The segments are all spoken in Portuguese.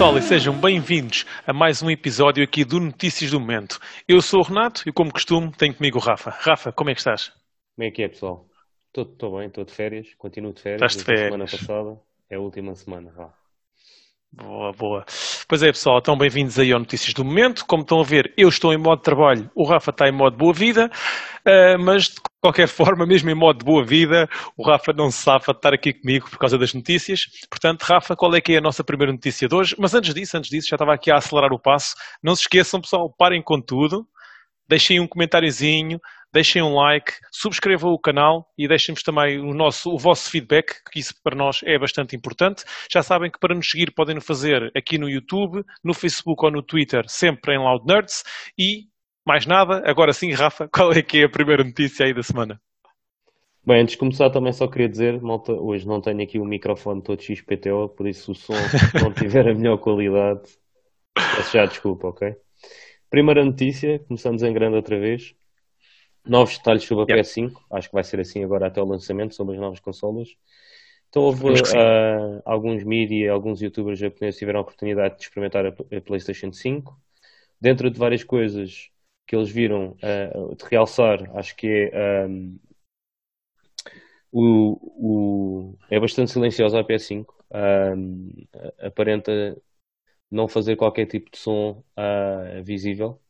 Pessoal e sejam bem-vindos a mais um episódio aqui do Notícias do Momento. Eu sou o Renato e como costume tenho comigo o Rafa. Rafa, como é que estás? Como é que é pessoal? Estou bem, estou de férias, continuo de férias. Estás de férias. semana passada é a última semana, vá. Boa, boa. Pois é, pessoal, então bem-vindos aí ao Notícias do Momento. Como estão a ver, eu estou em modo de trabalho, o Rafa está em modo boa vida, uh, mas de qualquer forma, mesmo em modo de boa vida, o Rafa não se safa de estar aqui comigo por causa das notícias. Portanto, Rafa, qual é que é a nossa primeira notícia de hoje? Mas antes disso, antes disso, já estava aqui a acelerar o passo. Não se esqueçam, pessoal, parem com tudo, deixem um comentáriozinho, deixem um like, subscrevam o canal e deixem-nos também o, nosso, o vosso feedback, que isso para nós é bastante importante. Já sabem que para nos seguir podem nos fazer aqui no YouTube, no Facebook ou no Twitter, sempre em Loud Nerds. E, mais nada, agora sim, Rafa, qual é que é a primeira notícia aí da semana? Bem, antes de começar também só queria dizer, malta, hoje não tenho aqui o microfone todo XPTO, por isso o som não tiver a melhor qualidade, peço já desculpa, ok? Primeira notícia, começamos em grande outra vez. Novos detalhes sobre a yeah. PS5, acho que vai ser assim agora até o lançamento, sobre as novas consolas. Então houve uh, alguns mídia, alguns youtubers japoneses tiveram a oportunidade de experimentar a, a, PlayStation 5. Dentro de várias coisas que eles viram, uh, de realçar, acho que é um, o, o, é bastante silenciosa a PS5. Um, aparenta não fazer qualquer tipo de som uh, visível.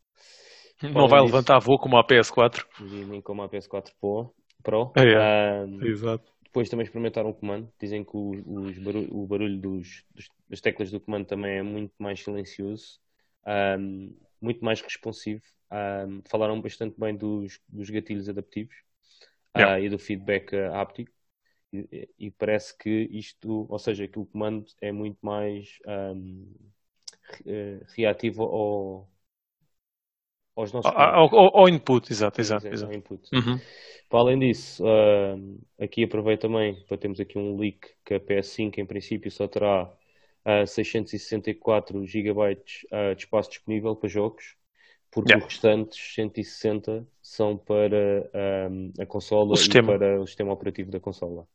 Não vai disso, levantar voo como a PS4. Nem como a PS4 Pro. É, uh, Exato. Depois também experimentaram o comando. Dizem que o, os barulho, o barulho dos, dos, das teclas do comando também é muito mais silencioso, um, muito mais responsivo. Um, falaram bastante bem dos, dos gatilhos adaptivos yeah. uh, e do feedback uh, áptico. E, e, parece que isto, ou seja, que o comando é muito mais um, eh, reativo ao, aos nossos ao, ao, ao, input, exato, exato. exato. Input. Uhum. Para além disso, uh, aqui aproveito também para termos aqui um leak que a PS5 em princípio só terá uh, 664 GB uh, de espaço disponível para jogos, porque yeah. os restantes 160 são para um, a consola e para o sistema operativo da consola.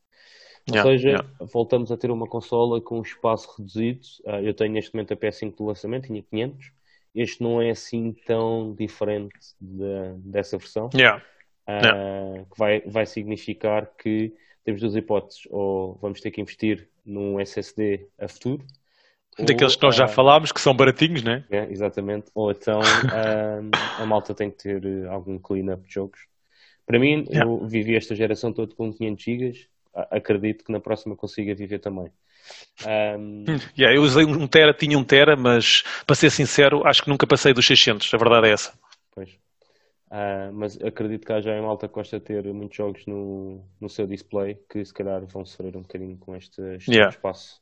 Ou yeah, seja, yeah. voltamos a ter uma consola com um espaço reduzido. Uh, eu tenho neste momento a PS5 do lançamento, tinha 500. Este não é assim tão diferente de, dessa versão. Yeah. Uh, que vai, vai significar que temos duas hipóteses. Ou vamos ter que investir num SSD a futuro. Daqueles ou, que nós já uh, falámos, que são baratinhos, né? É, exatamente. Ou então a malta tem que ter algum clean-up de jogos. Para mim, eu vivi esta geração toda com 500 GB acredito que na próxima consiga viver também. Um... Yeah, eu usei um tera, tinha um tera, mas para ser sincero, acho que nunca passei dos 600, a verdade é essa. Pois. Uh, mas acredito que há já em malta de ter muitos jogos no, no seu display que se calhar vão sofrer um bocadinho com este, este yeah. espaço.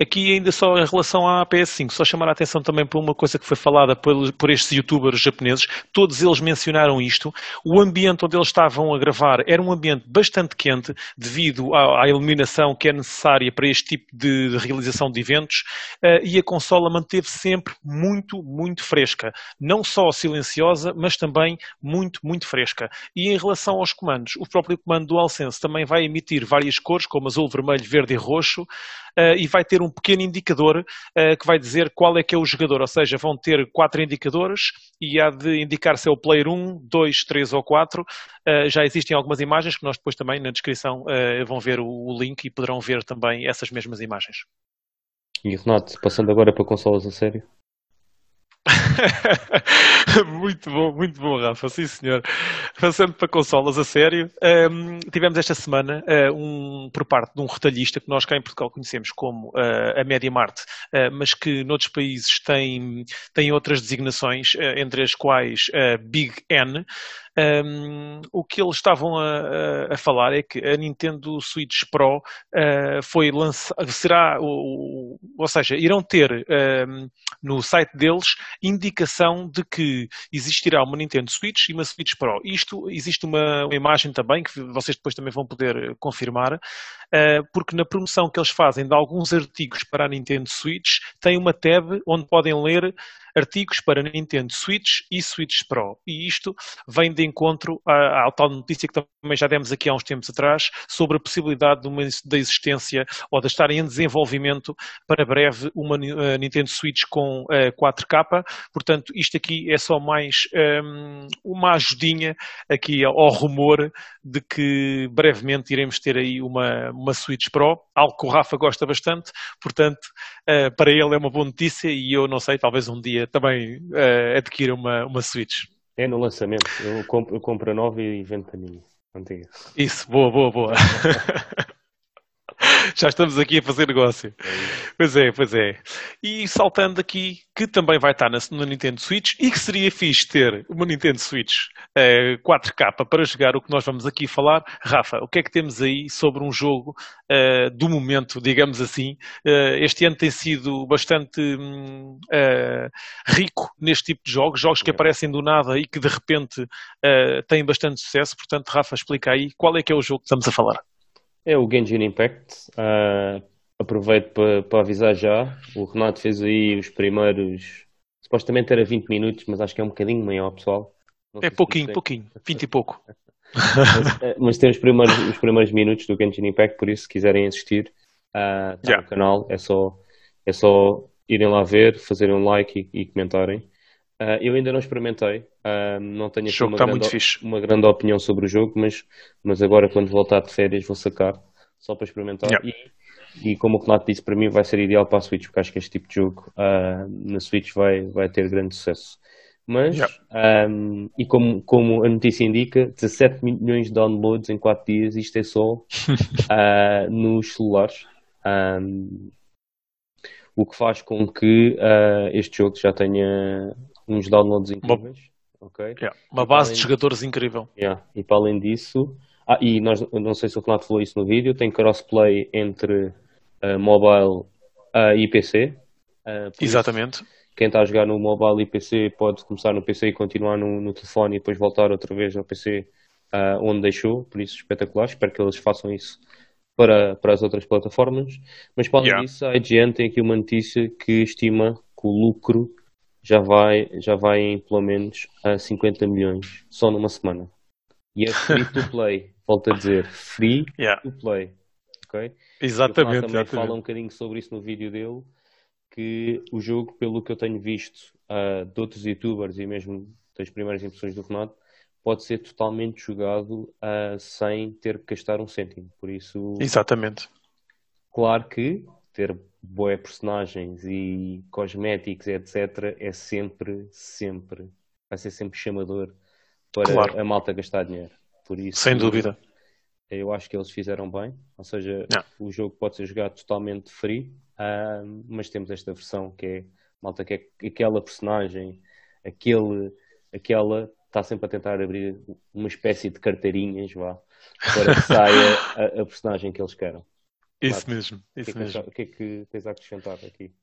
Aqui ainda só em relação à PS5, só chamar a atenção também por uma coisa que foi falada por, por estes youtubers japoneses, todos eles mencionaram isto, o ambiente onde eles estavam a gravar era um ambiente bastante quente devido à, à iluminação que é necessária para este tipo de, de realização de eventos uh, e a consola manteve sempre muito, muito fresca. Não só silenciosa, mas também muito, muito fresca. E em relação aos comandos, o próprio comando DualSense também vai emitir várias cores, como azul, vermelho, verde e roxo, uh, e vai ter um pequeno indicador uh, que vai dizer qual é que é o jogador, ou seja, vão ter quatro indicadores e há de indicar se é o player 1, 2, 3 ou 4. Uh, eh, já existem algumas imagens que nós depois também na descrição vão ver o, o link e poderão ver também essas mesmas imagens. E Renato, passando agora para consolas a sério? muito bom, muito bom, Rafa, sim senhor. Passando para consolas a sério, um, tivemos esta semana uh, um, por parte de um retalhista que nós cá em Portugal conhecemos como uh, a MediaMart, uh, mas que noutros países tem, tem outras designações, entre as quais Big N. Um, o que eles estavam a, a, falar é que a Nintendo Switch Pro uh, foi lançada, será, ou, ou seja, irão ter um, no site deles indicação de que existirá uma Nintendo Switch e uma Switch Pro. Isto, existe uma, uma imagem também que vocês depois também vão poder confirmar, uh, porque na promoção que eles fazem de alguns artigos para a Nintendo Switch, tem uma tab onde podem ler artigos para Nintendo Switch e Switch Pro. E isto vem de encontro à, à, tal notícia que também já demos aqui há uns tempos atrás sobre a possibilidade de uma, da existência ou de estar em desenvolvimento para breve uma uh, Nintendo Switch com uh, eh, 4K. Portanto, isto aqui é só mais um, ehm, uma ajudinha aqui ao rumor de que brevemente iremos ter aí uma, uma Switch Pro, algo que o Rafa gosta bastante, portanto, uh, para ele é uma boa notícia e eu não sei, talvez um dia também uh, adquira uma, uma Switch. É no lançamento, eu compro, eu compro a nova e vendo mim. Antiga. Isso, boa, boa, boa. Já estamos aqui a fazer negócio. É pois é, pois é. E saltando aqui, que também vai estar na, na Nintendo Switch e que seria fixe ter uma Nintendo Switch uh, 4K para jogar o que nós vamos aqui falar. Rafa, o que é que temos aí sobre um jogo uh, do momento, digamos assim? Uh, este ano tem sido bastante um, rico neste tipo de jogos, jogos que aparecem do nada e que de repente têm bastante sucesso. Portanto, Rafa, explica aí qual é que é o jogo que estamos a falar. É o Genshin Impact. Uh, aproveito para, para avisar já. O Renato fez aí os primeiros. Supostamente era 20 minutos, mas acho que é um bocadinho maior, pessoal. Não é pouquinho, pouquinho. 20 e pouco. mas, mas, tem os primeiros, os primeiros minutos do Genshin Impact, por isso, se quiserem assistir, uh, yeah. no canal. É só, é só irem lá ver, fazerem um like e, e comentarem. Uh, eu ainda não experimentei, uh, não tenho aqui uma, grande, uma grande, opinião sobre o jogo, mas, mas agora quando voltar de férias vou sacar só para experimentar. Yeah. E, e, como o Renato disse, para mim vai ser ideal para a Switch, porque acho que este tipo de jogo uh, na Switch vai, vai ter grande sucesso. Mas, yeah. um, e como, como a notícia indica, 17 milhões de downloads em 4 dias, isto é só nos celulares. Um, o que faz com que este jogo já tenha uns downloads incríveis. Uma, okay? yeah, uma base de jogadores incrível. Yeah, e para além disso, ah, e nós, não sei se o Renato falou isso no vídeo, tem crossplay entre uh, mobile uh, e PC. Uh, Exatamente. Isso, quem está a jogar no mobile e PC pode começar no PC e continuar no, no telefone e depois voltar outra vez ao PC onde deixou, por isso espetacular. Espero que eles façam isso para, para as outras plataformas. Mas para além yeah. disso, a IGN tem aqui uma notícia que estima que o lucro já vai, já vai em pelo menos a 50 milhões só numa semana. E é free to play, volto a dizer, free yeah. to play. Okay? Exatamente. também exatamente. fala um bocadinho sobre isso no vídeo dele, que o jogo, pelo que eu tenho visto uh, de outros youtubers e mesmo das primeiras impressões do Renato, pode ser totalmente jogado uh, sem ter que gastar um cêntimo. Por isso. Exatamente. Claro que ter boé personagens e cosméticos, etc., é sempre, sempre, vai ser sempre chamador para claro. a malta gastar dinheiro. Por isso, Sem dúvida. Eu acho que eles fizeram bem, ou seja, Não. o jogo pode ser jogado totalmente free, uh, mas temos esta versão que é malta que é aquela personagem, aquele, aquela está sempre a tentar abrir uma espécie de carteirinhas, vá, para que saia a, a personagem que eles querem. Isso mesmo, isso que é mesmo. o que é que tens a acrescentar aqui?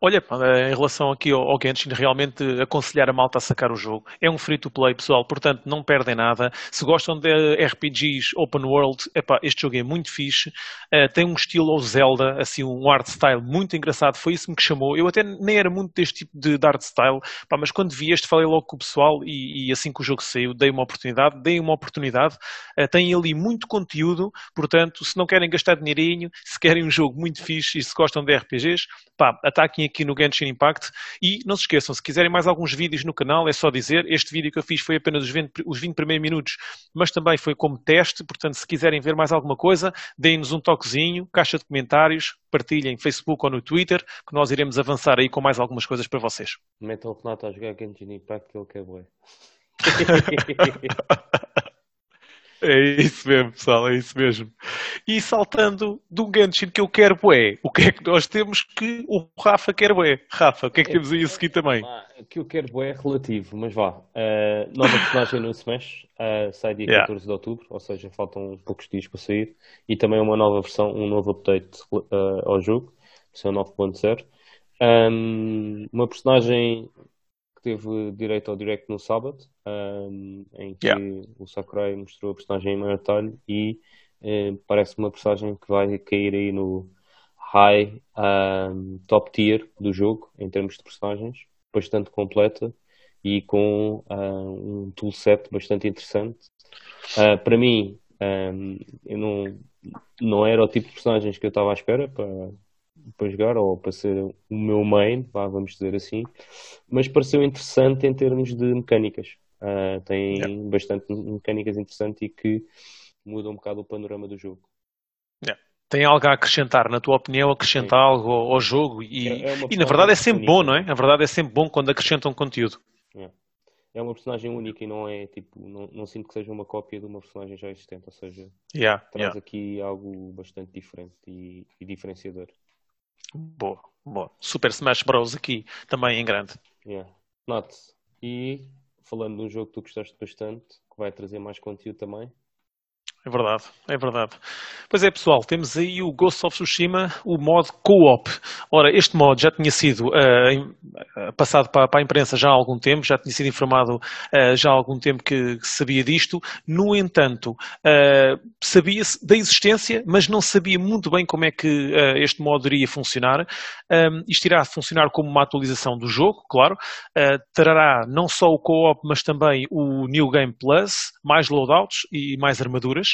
Olha, em relação aqui ao, ao Genshin, realmente aconselhar a malta a sacar o jogo. É um free-to-play, pessoal, portanto não perdem nada. Se gostam de RPGs open world, epá, este jogo é muito fixe. Uh, tem um estilo Zelda, assim, um art style muito engraçado. Foi isso que me chamou. Eu até nem era muito deste tipo de, de art style, mas quando vi este falei logo com o pessoal e, e, assim que o jogo saiu, dei uma oportunidade, dei uma oportunidade. Uh, tem ali muito conteúdo, portanto, se não querem gastar dinheirinho, se querem um jogo muito fixe e se gostam de RPGs, pá, ataquem aqui no Genshin Impact e não se esqueçam, se quiserem mais alguns vídeos no canal, é só dizer, este vídeo que eu fiz foi apenas os 20, os 20 primeiros minutos, mas também foi como teste, portanto se quiserem ver mais alguma coisa, deem-nos um toquezinho, caixa de comentários, partilhem Facebook ou no Twitter, que nós iremos avançar aí com mais algumas coisas para vocês. Metam o Renato a jogar Genshin Impact que ele quer bem. É isso mesmo, pessoal, é isso mesmo. E saltando de um Genshin que eu quero bué, o que é que nós temos que o Rafa quer bué? Rafa, o que é que temos aí a seguir também? que eu quero bué é relativo, mas vá. Uh, nova personagem no Smash, uh, sai dia yeah. 14 de outubro, ou seja, faltam poucos dias para sair. E também uma nova versão, um novo update uh, ao jogo, versão 9.0. Um, uma personagem teve direito ao direct no sábado, um, em que yeah. o Sakurai mostrou a personagem em maior detalhe e uh, parece uma personagem que vai cair aí no high um, top tier do jogo em termos de personagens, bastante completa e com uh, um toolset bastante interessante. Uh, para mim, um, eu não, não era o tipo de personagens que eu estava à espera para, para jogar ou para ser o meu main, vamos dizer assim, mas pareceu interessante em termos de mecânicas. Uh, tem yeah. bastante mecânicas interessantes e que mudam um bocado o panorama do jogo. Yeah. Tem algo a acrescentar, na tua opinião, acrescenta algo ao, jogo e, é, é e na verdade é sempre bom, não é? Na verdade é sempre bom quando acrescentam conteúdo. Yeah é uma personagem única e não é tipo, não, não sinto que seja uma cópia de uma personagem já existente, ou seja, yeah, traz yeah. aqui algo bastante diferente e, e, diferenciador. Boa, boa. Super Smash Bros. aqui também em grande. Yeah. E falando de um jogo que tu gostaste bastante, que vai trazer mais conteúdo também, é verdade, é verdade. Pois é, pessoal, temos aí o Ghost of Tsushima, o modo co-op. Ora, este modo já tinha sido uh, passado para, para, a imprensa já há algum tempo, já tinha sido informado uh, já há algum tempo que, que sabia disto. No entanto, uh, sabia-se da existência, mas não sabia muito bem como é que este modo iria funcionar. Um, isto irá funcionar como uma atualização do jogo, claro. trará não só o co-op, mas também o New Game Plus, mais loadouts e mais armaduras.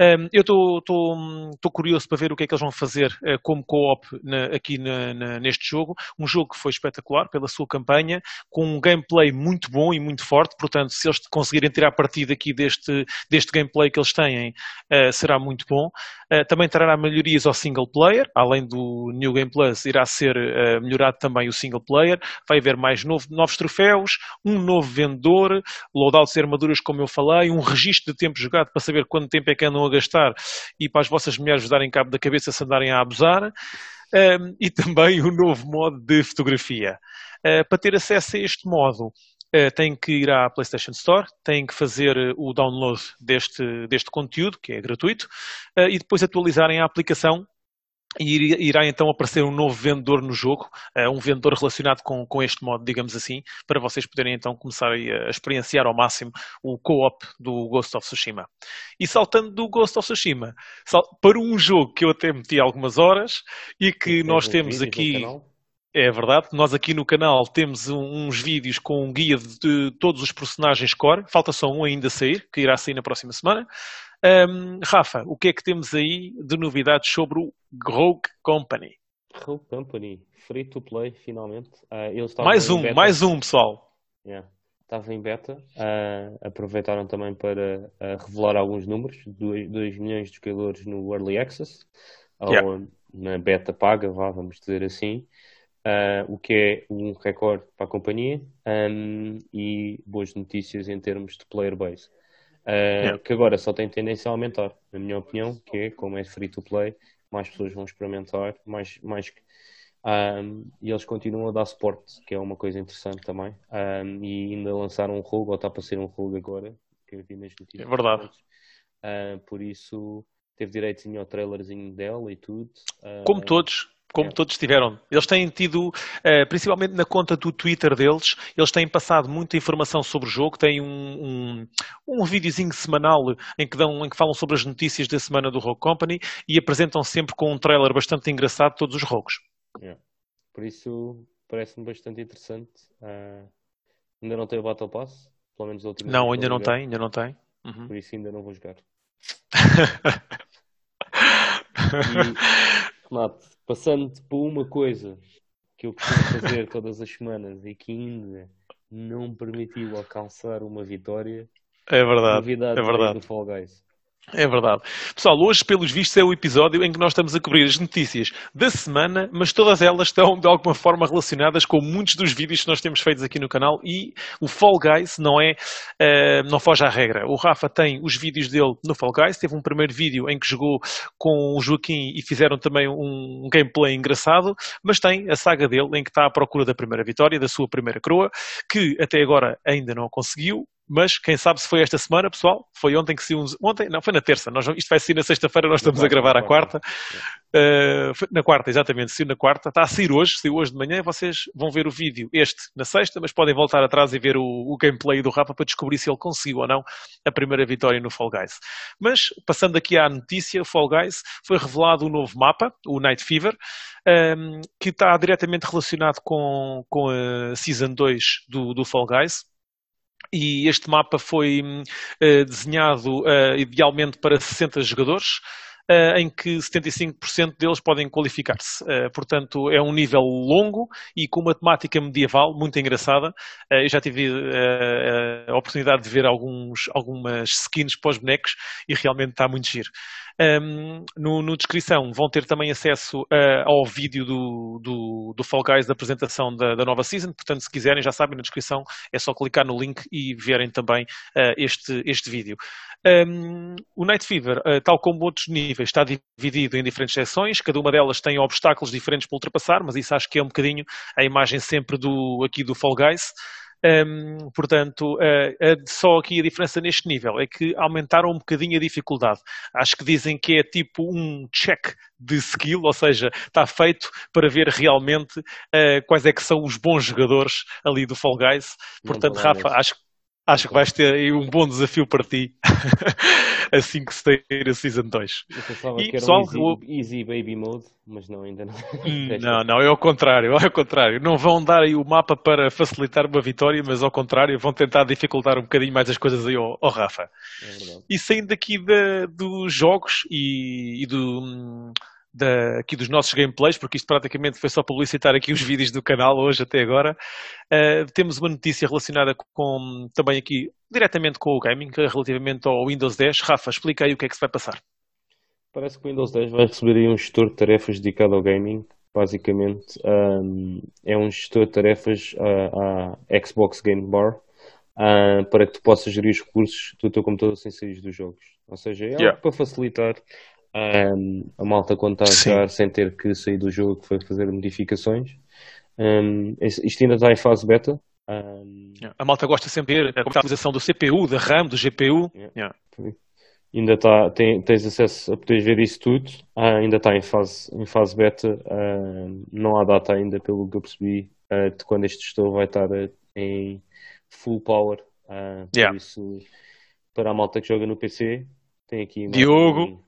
Um, eu estou curioso para ver o que é que eles vão fazer uh, como co-op aqui na, na, neste jogo. Um jogo que foi espetacular pela sua campanha, com um gameplay muito bom e muito forte. Portanto, se eles conseguirem tirar partido aqui deste, deste gameplay que eles têm, uh, será muito bom. Uh, também trará melhorias ao single player, além do New Game Plus, irá ser melhorado também o single player. Vai haver mais novo, novos troféus, um novo vendedor, loadouts e armaduras, como eu falei, um registro de tempo jogado para saber quanto tempo é que andam a gastar e para as vossas mulheres vos darem cabo da cabeça se andarem a abusar. Um, e também o novo modo de fotografia. Uh, para ter acesso a este modo, uh, tem que ir à PlayStation Store, tem que fazer o download deste, deste conteúdo, que é gratuito, uh, e depois atualizarem a aplicação e irá então aparecer um novo vendedor no jogo, eh, um vendedor relacionado com, com este modo, digamos assim, para vocês poderem então começar a experienciar ao máximo o co-op do Ghost of Tsushima. E saltando do Ghost of Tsushima para um jogo que eu até meti algumas horas e que nós temos aqui. É verdade, nós aqui no canal temos uns vídeos com um guia de todos os personagens core, falta só um ainda sair, que irá sair na próxima semana. Um, Rafa, o que é que temos aí de novidades sobre o Rogue Company? Rogue Company, free to play, finalmente. Uh, mais um, mais um, pessoal. Yeah. Estava em beta. Uh, aproveitaram também para uh, revelar alguns números: 2 milhões de jogadores no Early Access, yeah. ou na beta paga, vá, vamos dizer assim. Uh, o que é um recorde para a companhia um, e boas notícias em termos de player base uh, que agora só tem tendência a aumentar, na minha opinião, que é como é free to play, mais pessoas vão experimentar, mais, mais um, e eles continuam a dar suporte, que é uma coisa interessante também. Um, e ainda lançaram um rogue, ou está para ser um rogue agora, que eu vi nas notícias. É verdade. Uh, por isso teve direitinho ao trailerzinho dela e tudo. Uh, Como todos, como é. todos tiveram. Eles têm tido, eh, principalmente na conta do Twitter deles, eles têm passado muita informação sobre o jogo, têm um, um, um videozinho semanal em que, dão, em que falam sobre as notícias da semana do Rogue Company e apresentam sempre com um trailer bastante engraçado todos os rogos. É. Por isso, parece-me bastante interessante. Uh, ainda não tem o Battle Pass, pelo menos a última Não, ainda não tem, ainda não tem. Uhum. Por isso ainda não vou jogar. e, Renato, passando por uma coisa que eu costumo fazer todas as semanas e que ainda não permitiu alcançar uma vitória. É verdade. É verdade. Do Fall Guys. É verdade. Pessoal, hoje, pelos vistos, é o episódio em que nós estamos a cobrir as notícias da semana, mas todas elas estão de alguma forma relacionadas com muitos dos vídeos que nós temos feitos aqui no canal e o Fall Guys não é, uh, não foge à regra. O Rafa tem os vídeos dele no Fall Guys, teve um primeiro vídeo em que jogou com o Joaquim e fizeram também um gameplay engraçado, mas tem a saga dele em que está à procura da primeira vitória, da sua primeira coroa, que até agora ainda não conseguiu, mas quem sabe se foi esta semana, pessoal. Foi ontem que se um... Ontem, não, foi na terça. Nós, isto vai sair na sexta-feira, nós estamos a gravar a quarta. Uh, na quarta, exatamente, saiu na quarta. Está a sair hoje, saiu hoje de manhã. Vocês vão ver o vídeo, este, na sexta, mas podem voltar atrás e ver o, o gameplay do Rafa para descobrir se ele conseguiu ou não a primeira vitória no Fall Guys. Mas, passando aqui à notícia, o Fall Guys foi revelado um novo mapa, o Night Fever, um, ehm, que está diretamente relacionado com, com a Season 2 do, do Fall Guys e este mapa foi uh, desenhado uh, idealmente para 60 jogadores. Uh, em que 75% deles podem qualificar-se. Uh, portanto, é um nível longo e com uma temática medieval muito engraçada. Uh, eu já tive a oportunidade de ver alguns, algumas skins os bonecos e realmente está muito giro. Um, no, no, descrição vão ter também acesso uh, ao vídeo do, do, do, Fall Guys da apresentação da, da, nova season, portanto se quiserem já sabem na descrição é só clicar no link e verem também uh, este, este vídeo. Um, o Night Fever, uh, tal como outros níveis, está dividido em diferentes seções, cada uma delas tem obstáculos diferentes para ultrapassar, mas isso acho que é um bocadinho a imagem sempre do, aqui do Fall Guys. Um, portanto, uh, só aqui a diferença neste nível é que aumentaram um bocadinho a dificuldade. Acho que dizem que é tipo um check de skill, ou seja, está feito para ver realmente uh, quais é que são os bons jogadores ali do Fall Guys. Portanto, Rafa, acho, acho que vais ter aí um bom desafio para ti assim que se ter a Season 2. Eu pensava e, que era pessoal, um easy, easy, Baby Mode, mas não, ainda não. Hum, não, não, é ao contrário, é ao contrário. Não vão dar aí o mapa para facilitar uma vitória, mas ao contrário, vão tentar dificultar um bocadinho mais as coisas aí ao, ao Rafa. É e saindo aqui dos jogos e, e do... Da, aqui dos nossos gameplays, porque isto praticamente foi só publicitar aqui os vídeos do canal hoje até agora. Uh, temos uma notícia relacionada com também aqui diretamente com o gaming, relativamente ao Windows 10. Rafa, explica aí o que é que se vai passar. Parece que o Windows 10 vai receber aí um gestor de tarefas dedicado ao gaming. Basicamente, um, é um gestor de tarefas à, à Xbox Game Bar uh, para que tu possas gerir os recursos do teu computador sem sair dos jogos. Ou seja, é algo yeah. para facilitar um, a malta quando está a jogar sem ter que sair do jogo foi fazer modificações. Um, isto ainda está em fase beta. Um, a malta gosta sempre de ver a utilização do CPU, da RAM, do GPU. Yeah. Yeah. Ainda está, tem, tens acesso a poderes ver isso tudo. Ah, ainda está em fase, em fase beta. não há data ainda, pelo que eu percebi, uh, de quando este gestor vai estar uh, em full power. Uh, por yeah. isso, para a malta que joga no PC, tem aqui. Diogo,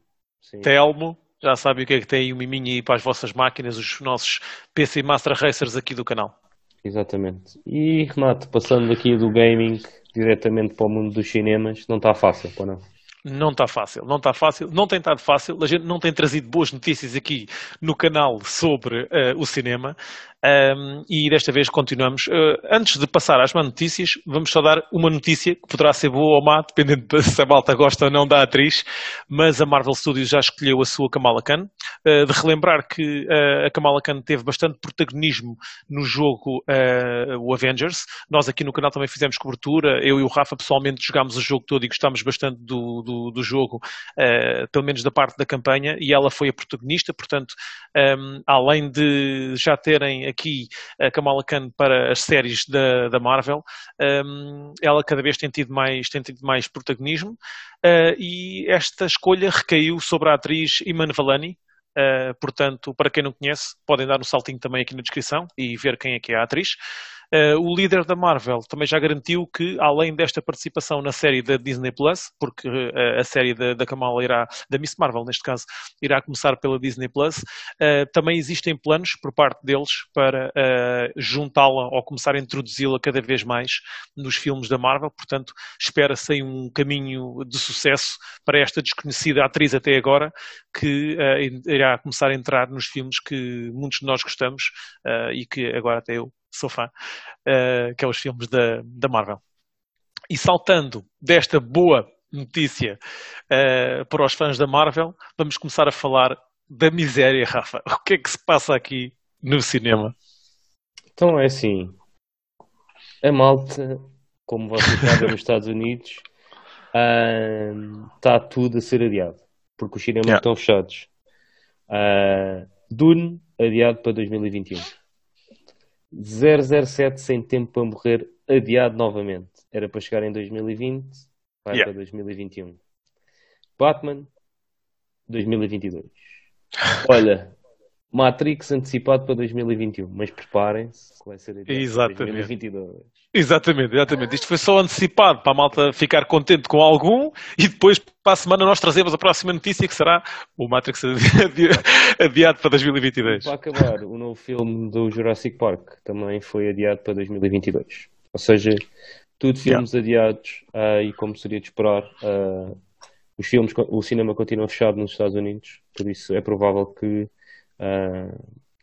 Sim. Telmo, já sabe o que é que tem o miminho aí para as vossas máquinas, os nossos PC Master Racers aqui do canal. Exatamente. E Renato, passando aqui do gaming diretamente para o mundo dos cinemas, não está fácil, para não? Não está fácil, não está fácil, não tem estado fácil. A gente não tem trazido boas notícias aqui no canal sobre uh, o cinema. Um, e desta vez continuamos. Uh, antes de passar às más notícias, vamos só dar uma notícia que poderá ser boa ou má, dependendo de se a malta gosta ou não da atriz, mas a Marvel Studios já escolheu a sua Kamala Khan. Uh, de relembrar que uh, a Kamala Khan teve bastante protagonismo no jogo o Avengers. Nós aqui no canal também fizemos cobertura. Eu e o Rafa pessoalmente jogámos o jogo todo e gostámos bastante do, do, do jogo, pelo menos da parte da campanha, e ela foi a protagonista. Portanto, um, além de já terem aqui a Kamala Khan para as séries da, da Marvel, um, ela cada vez tem tido mais, tem tido mais protagonismo. Uh, e esta escolha recaiu sobre a atriz Iman Valani, Uh, portanto, para quem não conhece, podem dar um saltinho também aqui na descrição e ver quem é que é a atriz. Uh, o líder da Marvel também já garantiu que, além desta participação na série da Disney Plus, porque uh, a série da, da Kamala irá, da Miss Marvel neste caso, irá começar pela Disney Plus, uh, também existem planos por parte deles para juntá-la ou começar a introduzi-la cada vez mais nos filmes da Marvel. Portanto, espera-se aí um caminho de sucesso para esta desconhecida atriz até agora, que irá começar a entrar nos filmes que muitos de nós gostamos e que agora até eu sou fã, uh, que é os filmes da, da Marvel. E saltando desta boa notícia uh, para os fãs da Marvel, vamos começar a falar da miséria, Rafa. O que é que se passa aqui no cinema? Então é assim, a malta, como você sabe nos Estados Unidos, está uh, tudo a ser adiado, porque os cinemas yeah. estão fechados. Uh, Dune adiado para 2021. 007 Sem Tempo para Morrer, adiado novamente. Era para chegar em 2020, vai Yeah. para 2021. Batman, 2022. Olha, Matrix antecipado para 2021, mas preparem-se, que vai ser adiado para Exatamente. 2022. Exatamente, exatamente. Isto foi só antecipado para a malta ficar contente com algum e depois para a semana nós trazemos a próxima notícia que será o Matrix adi- adiado para 2022. Para acabar, o novo filme do Jurassic Park também foi adiado para 2022. Ou seja, tudo filmes adiados ah, e como seria de esperar, ah, os filmes, o cinema continua fechado nos Estados Unidos, por isso é provável que ah,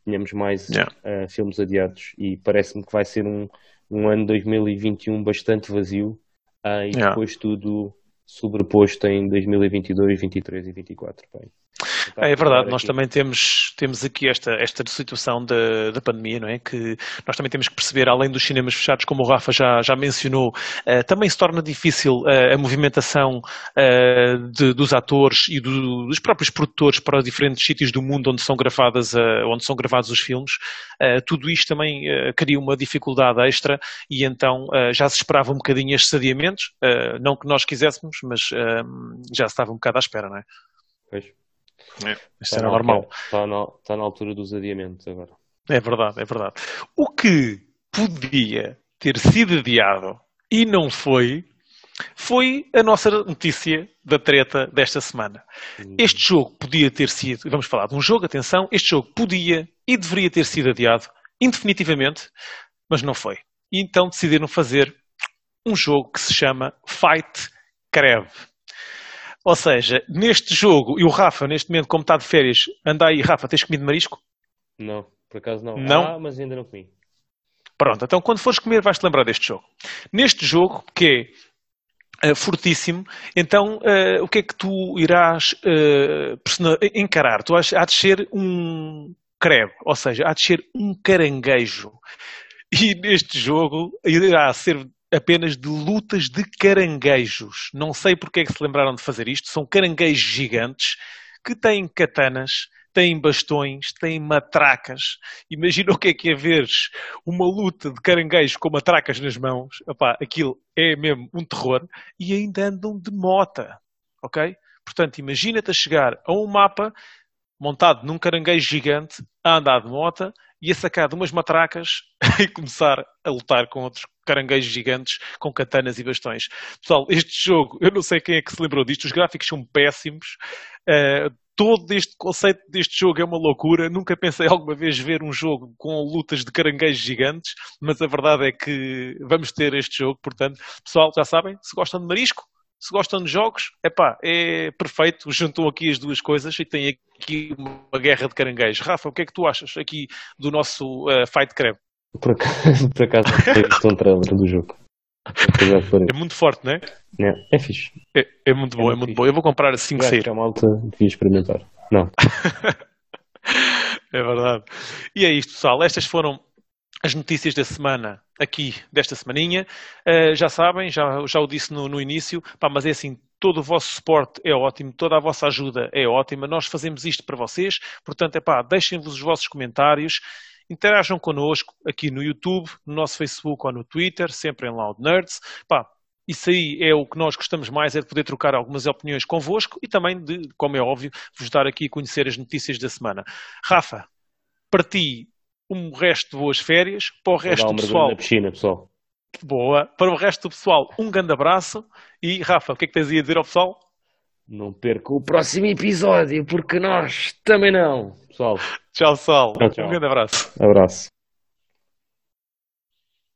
tenhamos mais Yeah. ah, filmes adiados e parece-me que vai ser um, um ano 2021 bastante vazio ah, e Yeah. depois tudo sobreposto em 2022, 23 e 24. Bem, É, verdade, nós também temos, temos aqui esta, esta situação da, da pandemia, não é? Que nós também temos que perceber, além dos cinemas fechados, como o Rafa já, já mencionou, eh, também se torna difícil eh, a movimentação eh, de- dos atores e do- dos próprios produtores para os diferentes sítios do mundo onde são gravadas, onde são gravados os filmes. Tudo isto também cria uma dificuldade extra e então já se esperava um bocadinho estes adiamentos, não que nós quiséssemos, mas já se estava um bocado à espera, não é? Pois. Isto era normal. Está na, está na altura dos adiamentos agora. É verdade, é verdade. O que podia ter sido adiado e não foi, foi a nossa notícia da treta desta semana. Este jogo podia ter sido, vamos falar de um jogo, atenção, este jogo podia e deveria ter sido adiado indefinitivamente, mas não foi. E então decidiram fazer um jogo que se chama Fight Creve. Ou seja, neste jogo, e o Rafa, neste momento, como está de férias, anda aí, Rafa, tens comido marisco? Não, por acaso não. Não? Ah, mas ainda não comi. Pronto, então quando fores comer vais-te lembrar deste jogo. Neste jogo, que é eh, fortíssimo, então eh, o que é que tu irás persona- encarar? Tu há de ser um creve, ou seja, há de ser um caranguejo. E neste jogo irá ser apenas de lutas de caranguejos. Não sei porque é que se lembraram de fazer isto. São caranguejos gigantes que têm katanas, têm bastões, têm matracas. Imagina o que é que é veres uma luta de caranguejos com matracas nas mãos. Epá, aquilo é mesmo um terror. E ainda andam de mota. Ok? Portanto, imagina-te a chegar a um mapa montado num caranguejo gigante, a andar de mota e a sacar de umas matracas e começar a lutar com outros caranguejos gigantes com katanas e bastões. Pessoal, este jogo, eu não sei quem é que se lembrou disto, os gráficos são péssimos. Uh, todo este conceito deste jogo é uma loucura. Nunca pensei alguma vez ver um jogo com lutas de caranguejos gigantes, mas a verdade é que vamos ter este jogo. Portanto, pessoal, já sabem, se gostam de marisco, se gostam de jogos, epá, é perfeito. Juntam aqui as duas coisas e tem aqui uma guerra de caranguejos. Rafa, o que é que tu achas aqui do nosso uh, Fight Crab? Por acaso, por acaso não visto um trailer do jogo. É muito forte, não é? É, é fixe. É, é muito bom, é, muito bom. Eu vou comprar assim que sair. a malta devia experimentar. Não. é verdade. E é isto, pessoal. Estas foram as notícias da semana aqui, desta semaninha. Uh, já sabem, já, já o disse no, no início, pá, mas é assim, todo o vosso suporte é ótimo, toda a vossa ajuda é ótima. Nós fazemos isto para vocês, portanto, é pá, deixem-vos os vossos comentários. Interajam connosco aqui no YouTube, no nosso Facebook ou no Twitter, sempre em Loud Nerds. Pá, isso aí é o que nós gostamos mais, é de poder trocar algumas opiniões convosco e também de, como é óbvio, vos dar aqui a conhecer as notícias da semana. Rafa, para ti, um resto de boas férias, para o resto do pessoal. Na piscina, pessoal. Boa. Para o resto do pessoal, um grande abraço. E Rafa, o que é que tens aí a dizer ao pessoal? Não perca o próximo episódio, porque nós também não. Pessoal. Tchau, pessoal. Tchau, tchau. Um grande abraço. Abraço.